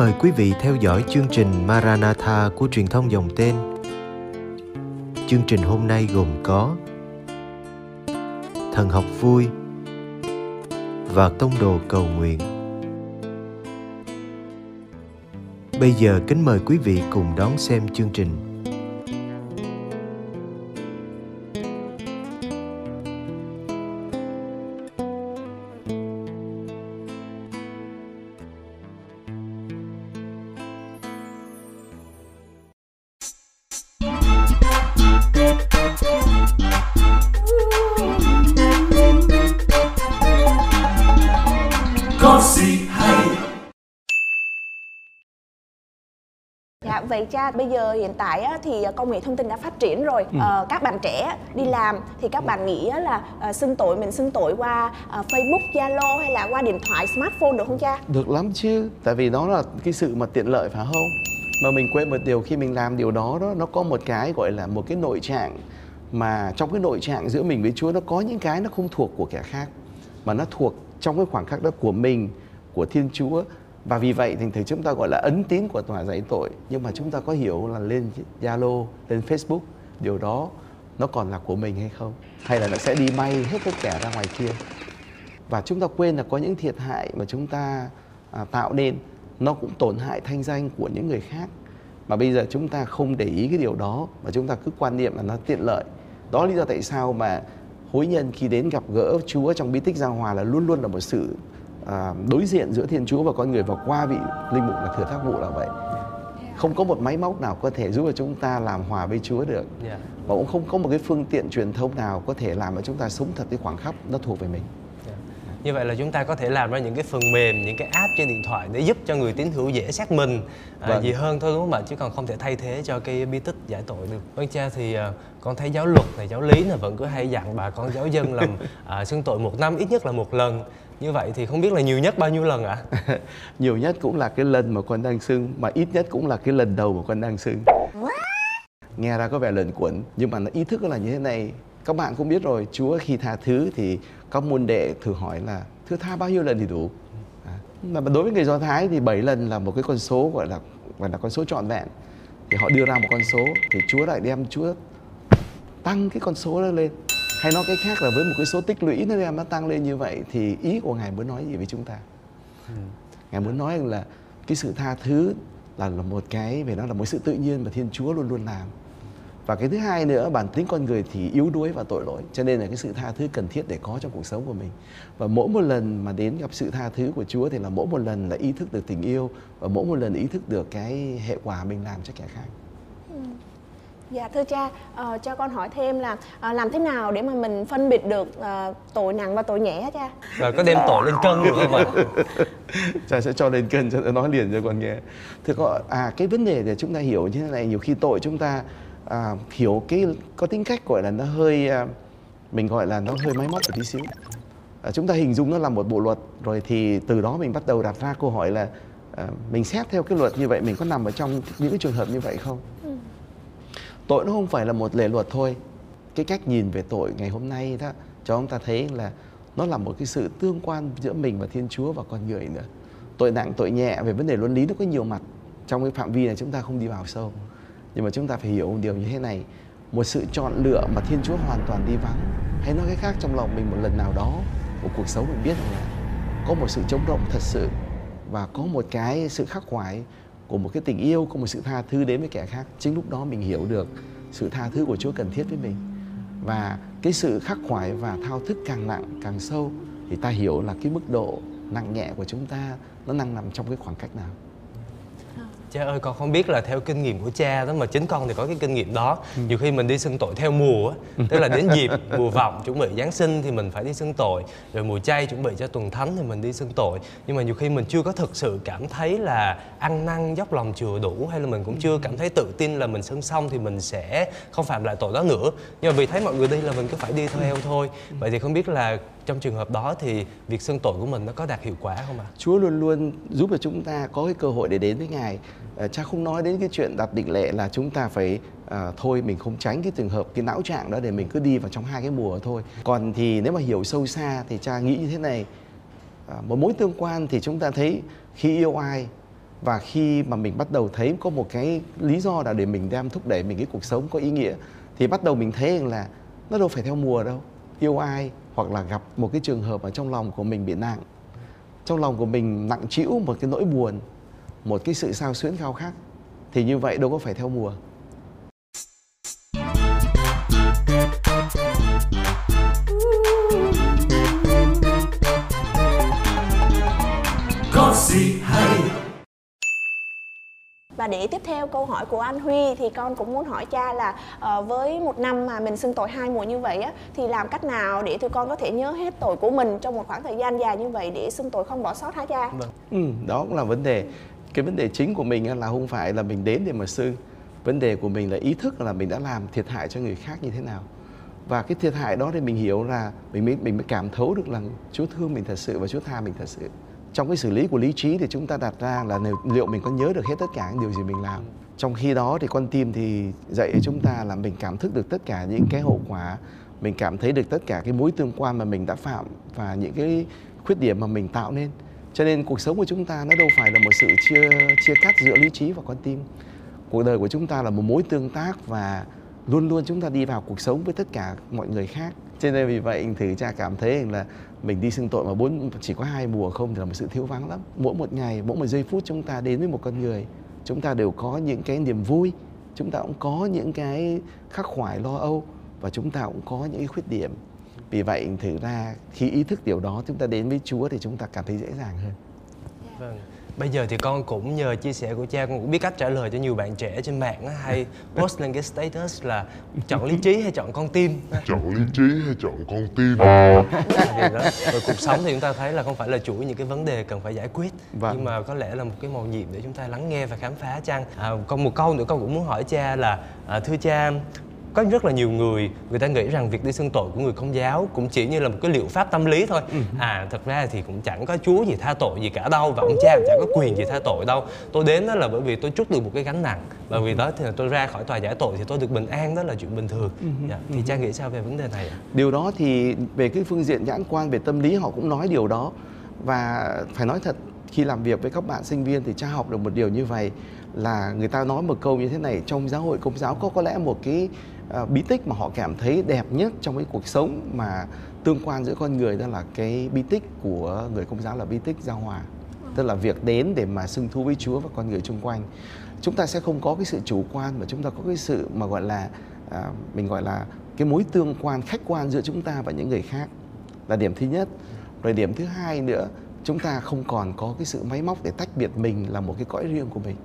mời quý vị theo dõi chương trình Maranatha của truyền thông dòng tên. Chương trình hôm nay gồm có Thần học vui và Tông đồ cầu nguyện. Bây giờ kính mời quý vị cùng đón xem chương trình. Vậy cha bây giờ hiện tại thì công nghệ thông tin đã phát triển rồi. Ừ. ờ, các bạn trẻ đi làm thì các bạn nghĩ là uh, xưng tội mình xưng tội qua uh, Facebook Zalo hay là qua điện thoại smartphone được không cha? Được lắm chứ tại vì đó là cái sự mà tiện lợi phải không? Mà mình quên một điều khi mình làm điều đó đó nó có một cái gọi là một cái nội trạng mà trong cái nội trạng giữa mình với Chúa nó có những cái nó không thuộc của kẻ khác mà nó thuộc trong cái khoảng khắc đó của mình của Thiên Chúa và vì vậy thì thầy chúng ta gọi là ấn tín của tòa giải tội. Nhưng mà chúng ta có hiểu là lên Zalo lên Facebook điều đó nó còn là của mình hay không? Hay là nó sẽ đi may hết tất cả ra ngoài kia? Và chúng ta quên là có những thiệt hại mà chúng ta à, tạo nên nó cũng tổn hại thanh danh của những người khác. Mà bây giờ chúng ta không để ý cái điều đó mà chúng ta cứ quan niệm là nó tiện lợi. Đó lý do tại sao mà hối nhân khi đến gặp gỡ Chúa trong bí tích giao hòa là luôn luôn là một sự à, đối diện giữa Thiên Chúa và con người và qua vị linh mục là thừa thác vụ là vậy. Không có một máy móc nào có thể giúp cho chúng ta làm hòa với Chúa được. Yeah. và cũng không có một cái phương tiện truyền thông nào có thể làm cho chúng ta sống thật cái khoảng khắc nó thuộc về mình như vậy là chúng ta có thể làm ra những cái phần mềm những cái app trên điện thoại để giúp cho người tín hữu dễ xác minh à, vâng. gì hơn thôi đúng không ạ chứ còn không thể thay thế cho cái bi tích giải tội được. Vâng cha thì uh, con thấy giáo luật này giáo lý là vẫn cứ hay dặn bà con giáo dân làm uh, xưng tội một năm ít nhất là một lần. Như vậy thì không biết là nhiều nhất bao nhiêu lần ạ? À? nhiều nhất cũng là cái lần mà con đang xưng mà ít nhất cũng là cái lần đầu mà con đang xưng. Nghe ra có vẻ lợn quẩn nhưng mà nó ý thức là như thế này. Các bạn cũng biết rồi chúa khi tha thứ thì các môn đệ thử hỏi là thứ tha bao nhiêu lần thì đủ? À, mà đối với người do thái thì 7 lần là một cái con số gọi là gọi là con số trọn vẹn. Thì họ đưa ra một con số thì chúa lại đem chúa tăng cái con số đó lên. Hay nói cái khác là với một cái số tích lũy nó đem nó tăng lên như vậy thì ý của ngài muốn nói gì với chúng ta? Ừ. ngài muốn nói là cái sự tha thứ là, là một cái về nó là một sự tự nhiên mà thiên chúa luôn luôn làm và cái thứ hai nữa bản tính con người thì yếu đuối và tội lỗi cho nên là cái sự tha thứ cần thiết để có trong cuộc sống của mình và mỗi một lần mà đến gặp sự tha thứ của Chúa thì là mỗi một lần là ý thức được tình yêu và mỗi một lần ý thức được cái hệ quả mình làm cho kẻ khác ừ. Dạ thưa cha, uh, cho con hỏi thêm là uh, làm thế nào để mà mình phân biệt được uh, tội nặng và tội nhẹ hả cha? Rồi có đem tội lên cân được không ạ? cha sẽ cho lên cân cho nói liền cho con nghe. Thưa con, à cái vấn đề để chúng ta hiểu như thế này, nhiều khi tội chúng ta à, hiểu cái có tính cách gọi là nó hơi à, mình gọi là nó hơi máy móc một tí xíu. À, chúng ta hình dung nó là một bộ luật. Rồi thì từ đó mình bắt đầu đặt ra câu hỏi là à, mình xét theo cái luật như vậy mình có nằm ở trong những cái trường hợp như vậy không? tội nó không phải là một lề luật thôi. Cái cách nhìn về tội ngày hôm nay đó cho chúng ta thấy là nó là một cái sự tương quan giữa mình và thiên chúa và con người nữa. Tội nặng tội nhẹ về vấn đề luân lý nó có nhiều mặt. Trong cái phạm vi này chúng ta không đi vào sâu nhưng mà chúng ta phải hiểu một điều như thế này. Một sự chọn lựa mà thiên chúa hoàn toàn đi vắng, hay nói cái khác trong lòng mình một lần nào đó của cuộc sống mình biết rằng là có một sự chống động thật sự và có một cái sự khắc khoải của một cái tình yêu của một sự tha thứ đến với kẻ khác. Chính lúc đó mình hiểu được sự tha thứ của Chúa cần thiết với mình. Và cái sự khắc khoải và thao thức càng nặng, càng sâu thì ta hiểu là cái mức độ nặng nhẹ của chúng ta nó đang nằm trong cái khoảng cách nào cha ơi con không biết là theo kinh nghiệm của cha đó mà chính con thì có cái kinh nghiệm đó. Ừ. nhiều khi mình đi xưng tội theo mùa á tức là đến dịp mùa vọng chuẩn bị giáng sinh thì mình phải đi xưng tội. Rồi mùa chay chuẩn bị cho tuần thánh thì mình đi xưng tội. Nhưng mà nhiều khi mình chưa có thực sự cảm thấy là ăn năn dốc lòng chừa đủ hay là mình cũng chưa cảm thấy tự tin là mình xưng xong thì mình sẽ không phạm lại tội đó nữa. Nhưng mà vì thấy mọi người đi là mình cứ phải đi theo thôi. Vậy thì không biết là trong trường hợp đó thì việc xưng tội của mình nó có đạt hiệu quả không ạ? À? Chúa luôn luôn giúp cho chúng ta có cái cơ hội để đến với Ngài. Ờ, cha không nói đến cái chuyện đặt định lệ là chúng ta phải à, thôi mình không tránh cái trường hợp cái não trạng đó để mình cứ đi vào trong hai cái mùa thôi. Còn thì nếu mà hiểu sâu xa thì cha nghĩ như thế này. À, một mối tương quan thì chúng ta thấy khi yêu ai và khi mà mình bắt đầu thấy có một cái lý do là để mình đem thúc đẩy mình cái cuộc sống có ý nghĩa thì bắt đầu mình thấy rằng là nó đâu phải theo mùa đâu yêu ai hoặc là gặp một cái trường hợp ở trong lòng của mình bị nặng. Trong lòng của mình nặng trĩu một cái nỗi buồn, một cái sự sao xuyến khao khát, thì như vậy đâu có phải theo mùa. Và để tiếp theo câu hỏi của anh Huy thì con cũng muốn hỏi cha là uh, với một năm mà mình xưng tội hai mùa như vậy á thì làm cách nào để tụi con có thể nhớ hết tội của mình trong một khoảng thời gian dài như vậy để xưng tội không bỏ sót hả cha? Vâng. Ừ, đó cũng là vấn đề. Cái vấn đề chính của mình là không phải là mình đến để mà xưng. Vấn đề của mình là ý thức là mình đã làm thiệt hại cho người khác như thế nào. Và cái thiệt hại đó thì mình hiểu là mình mới mình mới cảm thấu được là Chúa thương mình thật sự và Chúa tha mình thật sự trong cái xử lý của lý trí thì chúng ta đặt ra là liệu mình có nhớ được hết tất cả những điều gì mình làm. Trong khi đó thì con tim thì dạy chúng ta là mình cảm thức được tất cả những cái hậu quả, mình cảm thấy được tất cả cái mối tương quan mà mình đã phạm và những cái khuyết điểm mà mình tạo nên. Cho nên cuộc sống của chúng ta nó đâu phải là một sự chia chia cắt giữa lý trí và con tim. Cuộc đời của chúng ta là một mối tương tác và luôn luôn chúng ta đi vào cuộc sống với tất cả mọi người khác. Cho nên vì vậy thì cha cảm thấy là mình đi xưng tội mà bốn, chỉ có hai mùa không thì là một sự thiếu vắng lắm. Mỗi một ngày, mỗi một giây phút chúng ta đến với một con người, chúng ta đều có những cái niềm vui, chúng ta cũng có những cái khắc khoải lo âu và chúng ta cũng có những cái khuyết điểm. Vì vậy thử ra, khi ý thức điều đó, chúng ta đến với Chúa thì chúng ta cảm thấy dễ dàng hơn. Vâng bây giờ thì con cũng nhờ chia sẻ của cha con cũng biết cách trả lời cho nhiều bạn trẻ trên mạng á, hay post lên cái status là chọn lý trí hay chọn con tim chọn lý trí hay chọn con tim? Thì đó. Rồi cuộc sống thì chúng ta thấy là không phải là chuỗi những cái vấn đề cần phải giải quyết. Vâng. nhưng mà có lẽ là một cái màu nhiệm để chúng ta lắng nghe và khám phá chăng? À, còn một câu nữa con cũng muốn hỏi cha là à, thưa cha có rất là nhiều người người ta nghĩ rằng việc đi xưng tội của người công giáo cũng chỉ như là một cái liệu pháp tâm lý thôi ừ. à thật ra thì cũng chẳng có chúa gì tha tội gì cả đâu và ông cha cũng chẳng có quyền gì tha tội đâu tôi đến đó là bởi vì tôi trút được một cái gánh nặng và vì đó thì tôi ra khỏi tòa giải tội thì tôi được bình an đó là chuyện bình thường ừ. dạ. thì cha nghĩ sao về vấn đề này ạ điều đó thì về cái phương diện nhãn quan về tâm lý họ cũng nói điều đó và phải nói thật khi làm việc với các bạn sinh viên thì cha học được một điều như vậy là người ta nói một câu như thế này trong giáo hội công giáo có có lẽ một cái bí tích mà họ cảm thấy đẹp nhất trong cái cuộc sống mà tương quan giữa con người đó là cái bí tích của người công giáo là bí tích giao hòa. Tức là việc đến để mà xưng thu với Chúa và con người xung quanh. Chúng ta sẽ không có cái sự chủ quan mà chúng ta có cái sự mà gọi là à, mình gọi là cái mối tương quan khách quan giữa chúng ta và những người khác là điểm thứ nhất. Rồi điểm thứ hai nữa chúng ta không còn có cái sự máy móc để tách biệt mình là một cái cõi riêng của mình.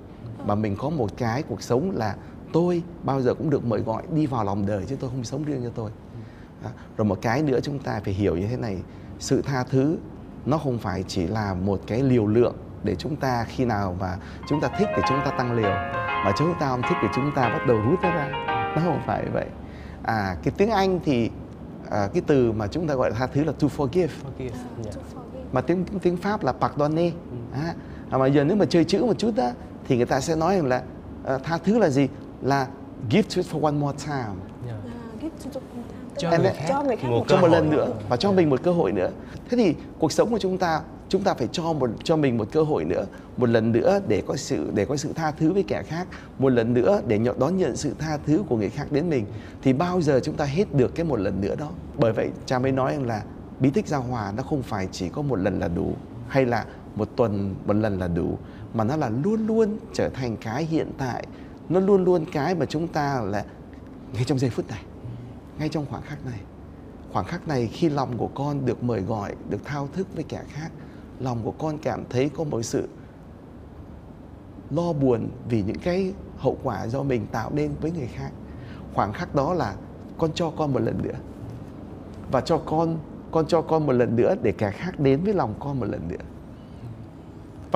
Mà mình có một cái cuộc sống là tôi bao giờ cũng được mời gọi đi vào lòng đời chứ tôi không sống riêng cho tôi. À, rồi một cái nữa chúng ta phải hiểu như thế này sự tha thứ nó không phải chỉ là một cái liều lượng để chúng ta khi nào mà chúng ta thích thì chúng ta tăng liều mà chúng ta không thích thì chúng ta bắt đầu rút nó ra. Nó không phải vậy. À cái tiếng anh thì à, cái từ mà chúng ta gọi là tha thứ là to forgive, forgive. Yeah. mà tiếng tiếng pháp là pardonner. Ừ. à, mà giờ nếu mà chơi chữ một chút đó thì người ta sẽ nói rằng là uh, tha thứ là gì là give to it for one more time. Yeah. cho, người khác, cho người khác một, cho một lần nữa. và cho mình một cơ hội nữa. Thế thì cuộc sống của chúng ta chúng ta phải cho một cho mình một cơ hội nữa. Một lần nữa để có sự để có sự tha thứ với kẻ khác. Một lần nữa để nhận đón nhận sự tha thứ của người khác đến mình. Thì bao giờ chúng ta hết được cái một lần nữa đó? Bởi vậy cha mới nói rằng là bí tích giao hòa nó không phải chỉ có một lần là đủ hay là một tuần một lần là đủ mà nó là luôn luôn trở thành cái hiện tại nó luôn luôn cái mà chúng ta là ngay trong giây phút này, ngay trong khoảng khắc này. Khoảng khắc này khi lòng của con được mời gọi, được thao thức với kẻ khác, lòng của con cảm thấy có một sự lo buồn vì những cái hậu quả do mình tạo nên với người khác. Khoảng khắc đó là con cho con một lần nữa. Và cho con con cho con một lần nữa để kẻ khác đến với lòng con một lần nữa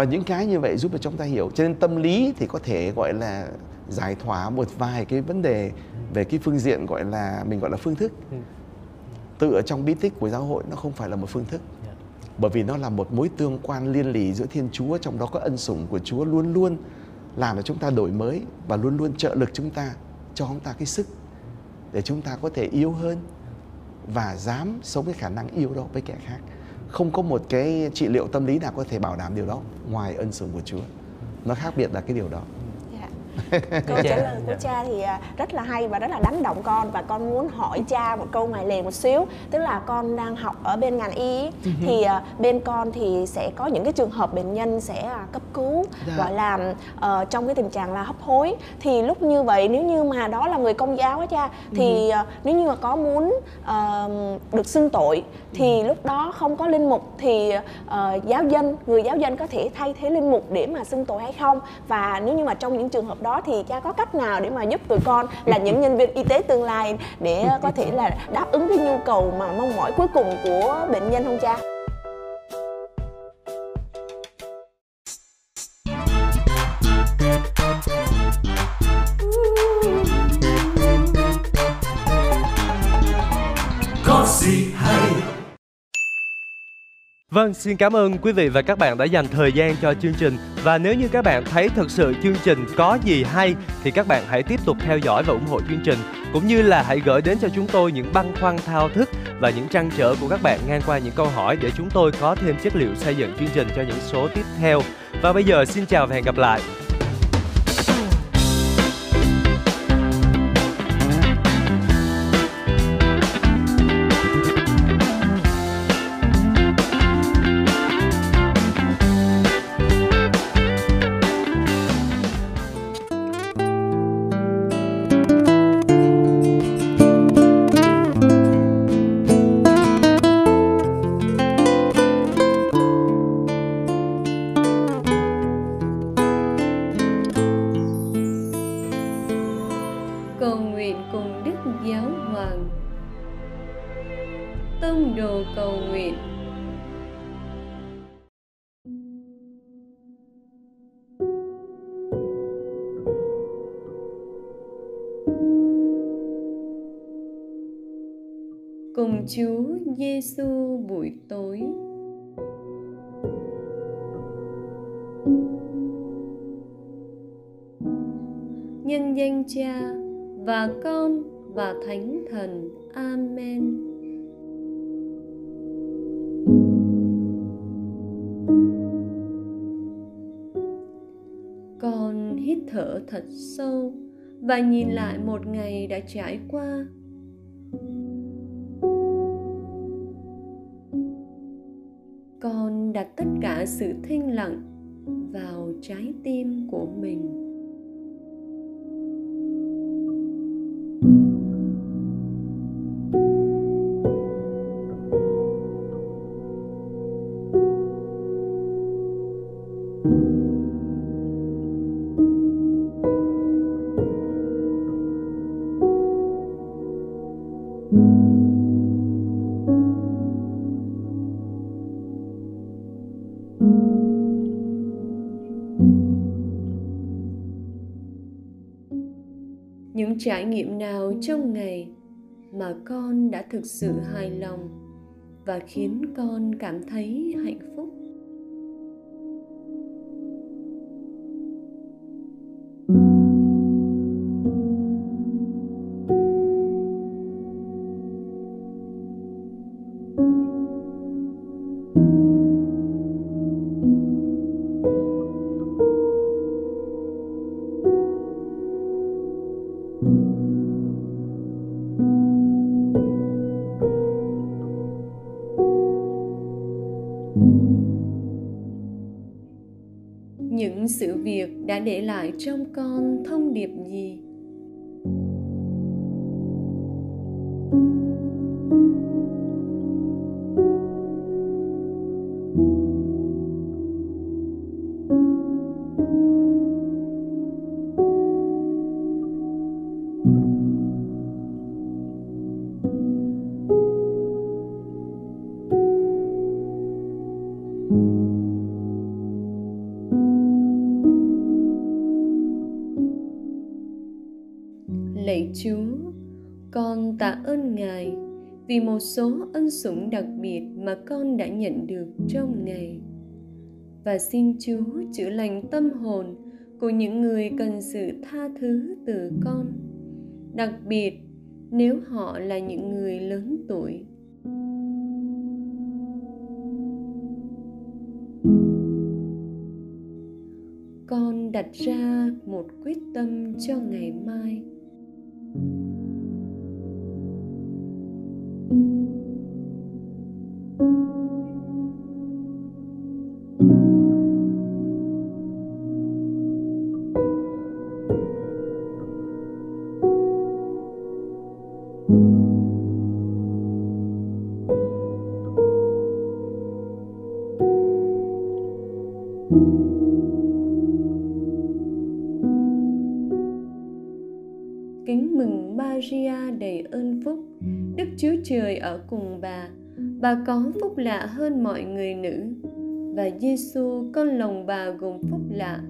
và những cái như vậy giúp cho chúng ta hiểu cho nên tâm lý thì có thể gọi là giải tỏa một vài cái vấn đề về cái phương diện gọi là mình gọi là phương thức ừ. tự ở trong bí tích của giáo hội nó không phải là một phương thức dạ. bởi vì nó là một mối tương quan liên lỉ giữa thiên chúa trong đó có ân sủng của chúa luôn luôn làm cho chúng ta đổi mới và luôn luôn trợ lực chúng ta cho chúng ta cái sức để chúng ta có thể yêu hơn và dám sống cái khả năng yêu đó với kẻ khác không có một cái trị liệu tâm lý nào có thể bảo đảm điều đó ngoài ân sủng của Chúa. nó khác biệt là cái điều đó câu trả lời của cha thì à, rất là hay và rất là đánh động con và con muốn hỏi cha một câu ngoài lề một xíu tức là con đang học ở bên ngành y. Thì à, bên con thì sẽ có những cái trường hợp bệnh nhân sẽ à, cấp cứu Dạ. gọi là ờ, trong cái tình trạng là hấp hối. Thì lúc như vậy nếu như mà đó là người công giáo á cha thì à, nếu như mà có muốn ờ, được xưng tội thì lúc đó không có linh mục thì ờ, giáo dân người giáo dân có thể thay thế linh mục để mà xưng tội hay không? Và nếu như mà trong những trường hợp đó thì cha có cách nào để mà giúp tụi con là những nhân viên y tế tương lai để có thể là đáp ứng cái nhu cầu mà mong mỏi cuối cùng của bệnh nhân không cha? Vâng, xin cảm ơn quý vị và các bạn đã dành thời gian cho chương trình. Và nếu như các bạn thấy thực sự chương trình có gì hay Thì các bạn hãy tiếp tục theo dõi và ủng hộ chương trình. Cũng như là hãy gửi đến cho chúng tôi những băn khoăn thao thức Và những trăn trở của các bạn ngang qua những câu hỏi Để chúng tôi có thêm chất liệu xây dựng chương trình cho những số tiếp theo. Và bây giờ xin chào và hẹn gặp lại. Tông đồ cầu nguyện. Cùng Chúa Giêsu buổi tối. nhân danh Cha và Con và Thánh Thần. Amen. Hít thở thật sâu và nhìn lại một ngày đã trải qua. Con đặt tất cả sự thinh lặng vào trái tim của mình. Trải nghiệm nào trong ngày mà con đã thực sự hài lòng và khiến con cảm thấy hạnh phúc? những để lại trong con thông điệp gì? Số ân sủng đặc biệt mà con đã nhận được trong ngày. Và xin chúa chữa lành tâm hồn của những người cần sự tha thứ từ con, đặc biệt nếu họ là những người lớn tuổi. Con đặt ra một quyết tâm cho ngày mai. Ở cùng bà. Bà có phúc lạ hơn mọi người nữ. Và Giêsu con lòng bà gồm phúc lạ.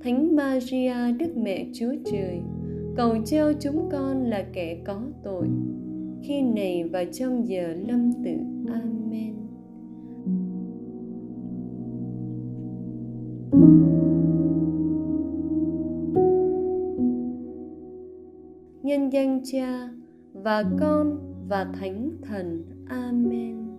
Thánh Maria Đức Mẹ Chúa Trời, cầu cho chúng con là kẻ có tội, khi này và trong giờ lâm tử. Amen. nhân danh cha và con và thánh thần. Amen.